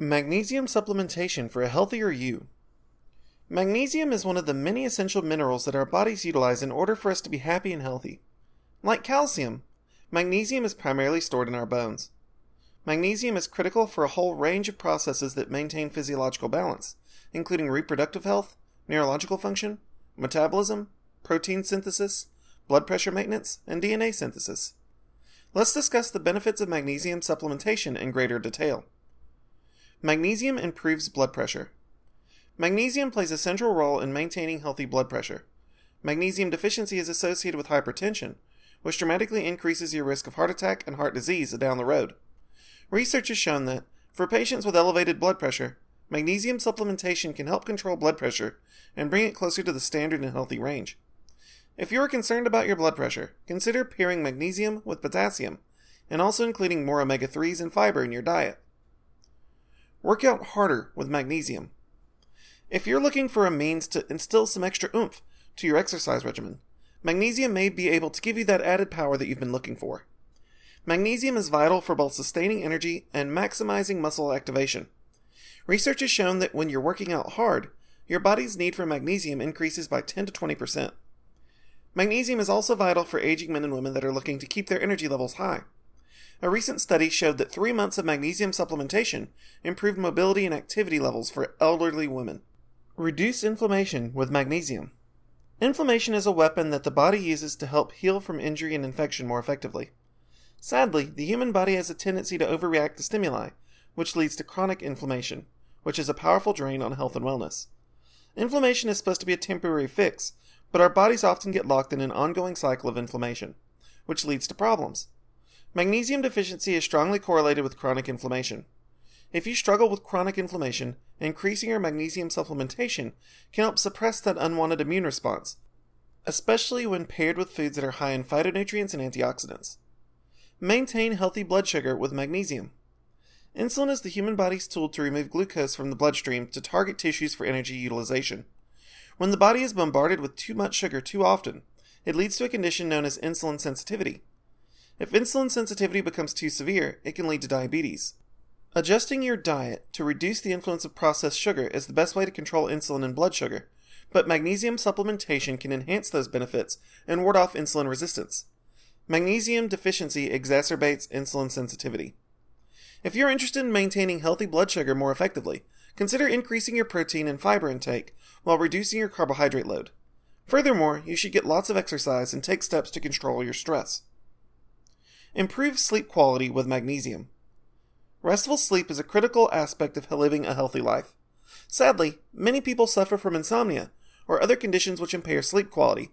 Magnesium supplementation for a healthier you. Magnesium is one of the many essential minerals that our bodies utilize in order for us to be happy and healthy. Like calcium, magnesium is primarily stored in our bones. Magnesium is critical for a whole range of processes that maintain physiological balance, including reproductive health, neurological function, metabolism, protein synthesis, blood pressure maintenance, and DNA synthesis. Let's discuss the benefits of magnesium supplementation in greater detail. Magnesium improves blood pressure. Magnesium plays a central role in maintaining healthy blood pressure. Magnesium deficiency is associated with hypertension, which dramatically increases your risk of heart attack and heart disease down the road. Research has shown that, for patients with elevated blood pressure, magnesium supplementation can help control blood pressure and bring it closer to the standard and healthy range. If you are concerned about your blood pressure, consider pairing magnesium with potassium and also including more omega 3s and fiber in your diet. Work out harder with magnesium. If you're looking for a means to instill some extra oomph to your exercise regimen, magnesium may be able to give you that added power that you've been looking for. Magnesium is vital for both sustaining energy and maximizing muscle activation. Research has shown that when you're working out hard, your body's need for magnesium increases by 10 to 20%. Magnesium is also vital for aging men and women that are looking to keep their energy levels high. A recent study showed that three months of magnesium supplementation improved mobility and activity levels for elderly women. Reduce inflammation with magnesium. Inflammation is a weapon that the body uses to help heal from injury and infection more effectively. Sadly, the human body has a tendency to overreact to stimuli, which leads to chronic inflammation, which is a powerful drain on health and wellness. Inflammation is supposed to be a temporary fix, but our bodies often get locked in an ongoing cycle of inflammation, which leads to problems. Magnesium deficiency is strongly correlated with chronic inflammation. If you struggle with chronic inflammation, increasing your magnesium supplementation can help suppress that unwanted immune response, especially when paired with foods that are high in phytonutrients and antioxidants. Maintain healthy blood sugar with magnesium. Insulin is the human body's tool to remove glucose from the bloodstream to target tissues for energy utilization. When the body is bombarded with too much sugar too often, it leads to a condition known as insulin sensitivity. If insulin sensitivity becomes too severe, it can lead to diabetes. Adjusting your diet to reduce the influence of processed sugar is the best way to control insulin and blood sugar, but magnesium supplementation can enhance those benefits and ward off insulin resistance. Magnesium deficiency exacerbates insulin sensitivity. If you're interested in maintaining healthy blood sugar more effectively, consider increasing your protein and fiber intake while reducing your carbohydrate load. Furthermore, you should get lots of exercise and take steps to control your stress. Improve sleep quality with magnesium. Restful sleep is a critical aspect of living a healthy life. Sadly, many people suffer from insomnia or other conditions which impair sleep quality.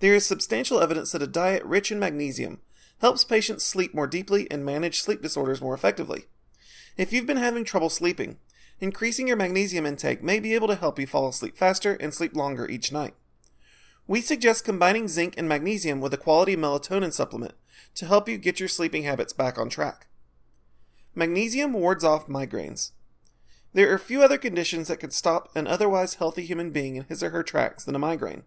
There is substantial evidence that a diet rich in magnesium helps patients sleep more deeply and manage sleep disorders more effectively. If you've been having trouble sleeping, increasing your magnesium intake may be able to help you fall asleep faster and sleep longer each night. We suggest combining zinc and magnesium with a quality melatonin supplement to help you get your sleeping habits back on track. Magnesium wards off migraines. There are few other conditions that could stop an otherwise healthy human being in his or her tracks than a migraine.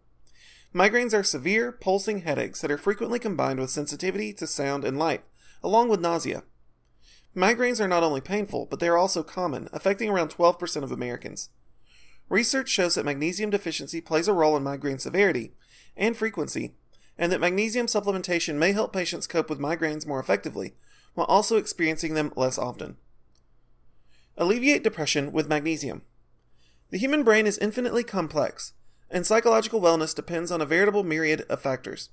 Migraines are severe, pulsing headaches that are frequently combined with sensitivity to sound and light, along with nausea. Migraines are not only painful, but they are also common, affecting around 12% of Americans. Research shows that magnesium deficiency plays a role in migraine severity and frequency, and that magnesium supplementation may help patients cope with migraines more effectively while also experiencing them less often. Alleviate depression with magnesium. The human brain is infinitely complex, and psychological wellness depends on a veritable myriad of factors.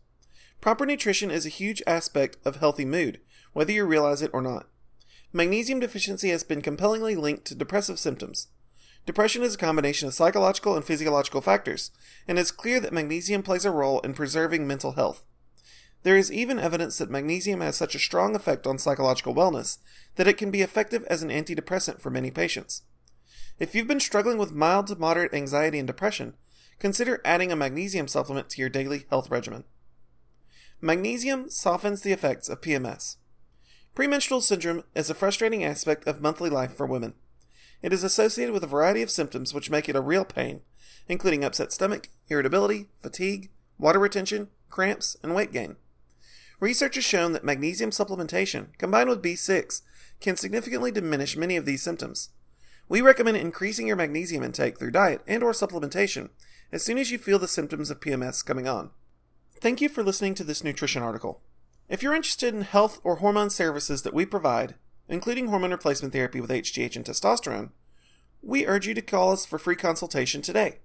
Proper nutrition is a huge aspect of healthy mood, whether you realize it or not. Magnesium deficiency has been compellingly linked to depressive symptoms. Depression is a combination of psychological and physiological factors, and it's clear that magnesium plays a role in preserving mental health. There is even evidence that magnesium has such a strong effect on psychological wellness that it can be effective as an antidepressant for many patients. If you've been struggling with mild to moderate anxiety and depression, consider adding a magnesium supplement to your daily health regimen. Magnesium softens the effects of PMS. Premenstrual syndrome is a frustrating aspect of monthly life for women. It is associated with a variety of symptoms which make it a real pain, including upset stomach, irritability, fatigue, water retention, cramps, and weight gain. Research has shown that magnesium supplementation, combined with B6, can significantly diminish many of these symptoms. We recommend increasing your magnesium intake through diet and or supplementation as soon as you feel the symptoms of PMS coming on. Thank you for listening to this nutrition article. If you're interested in health or hormone services that we provide, including hormone replacement therapy with HGH and testosterone, we urge you to call us for free consultation today.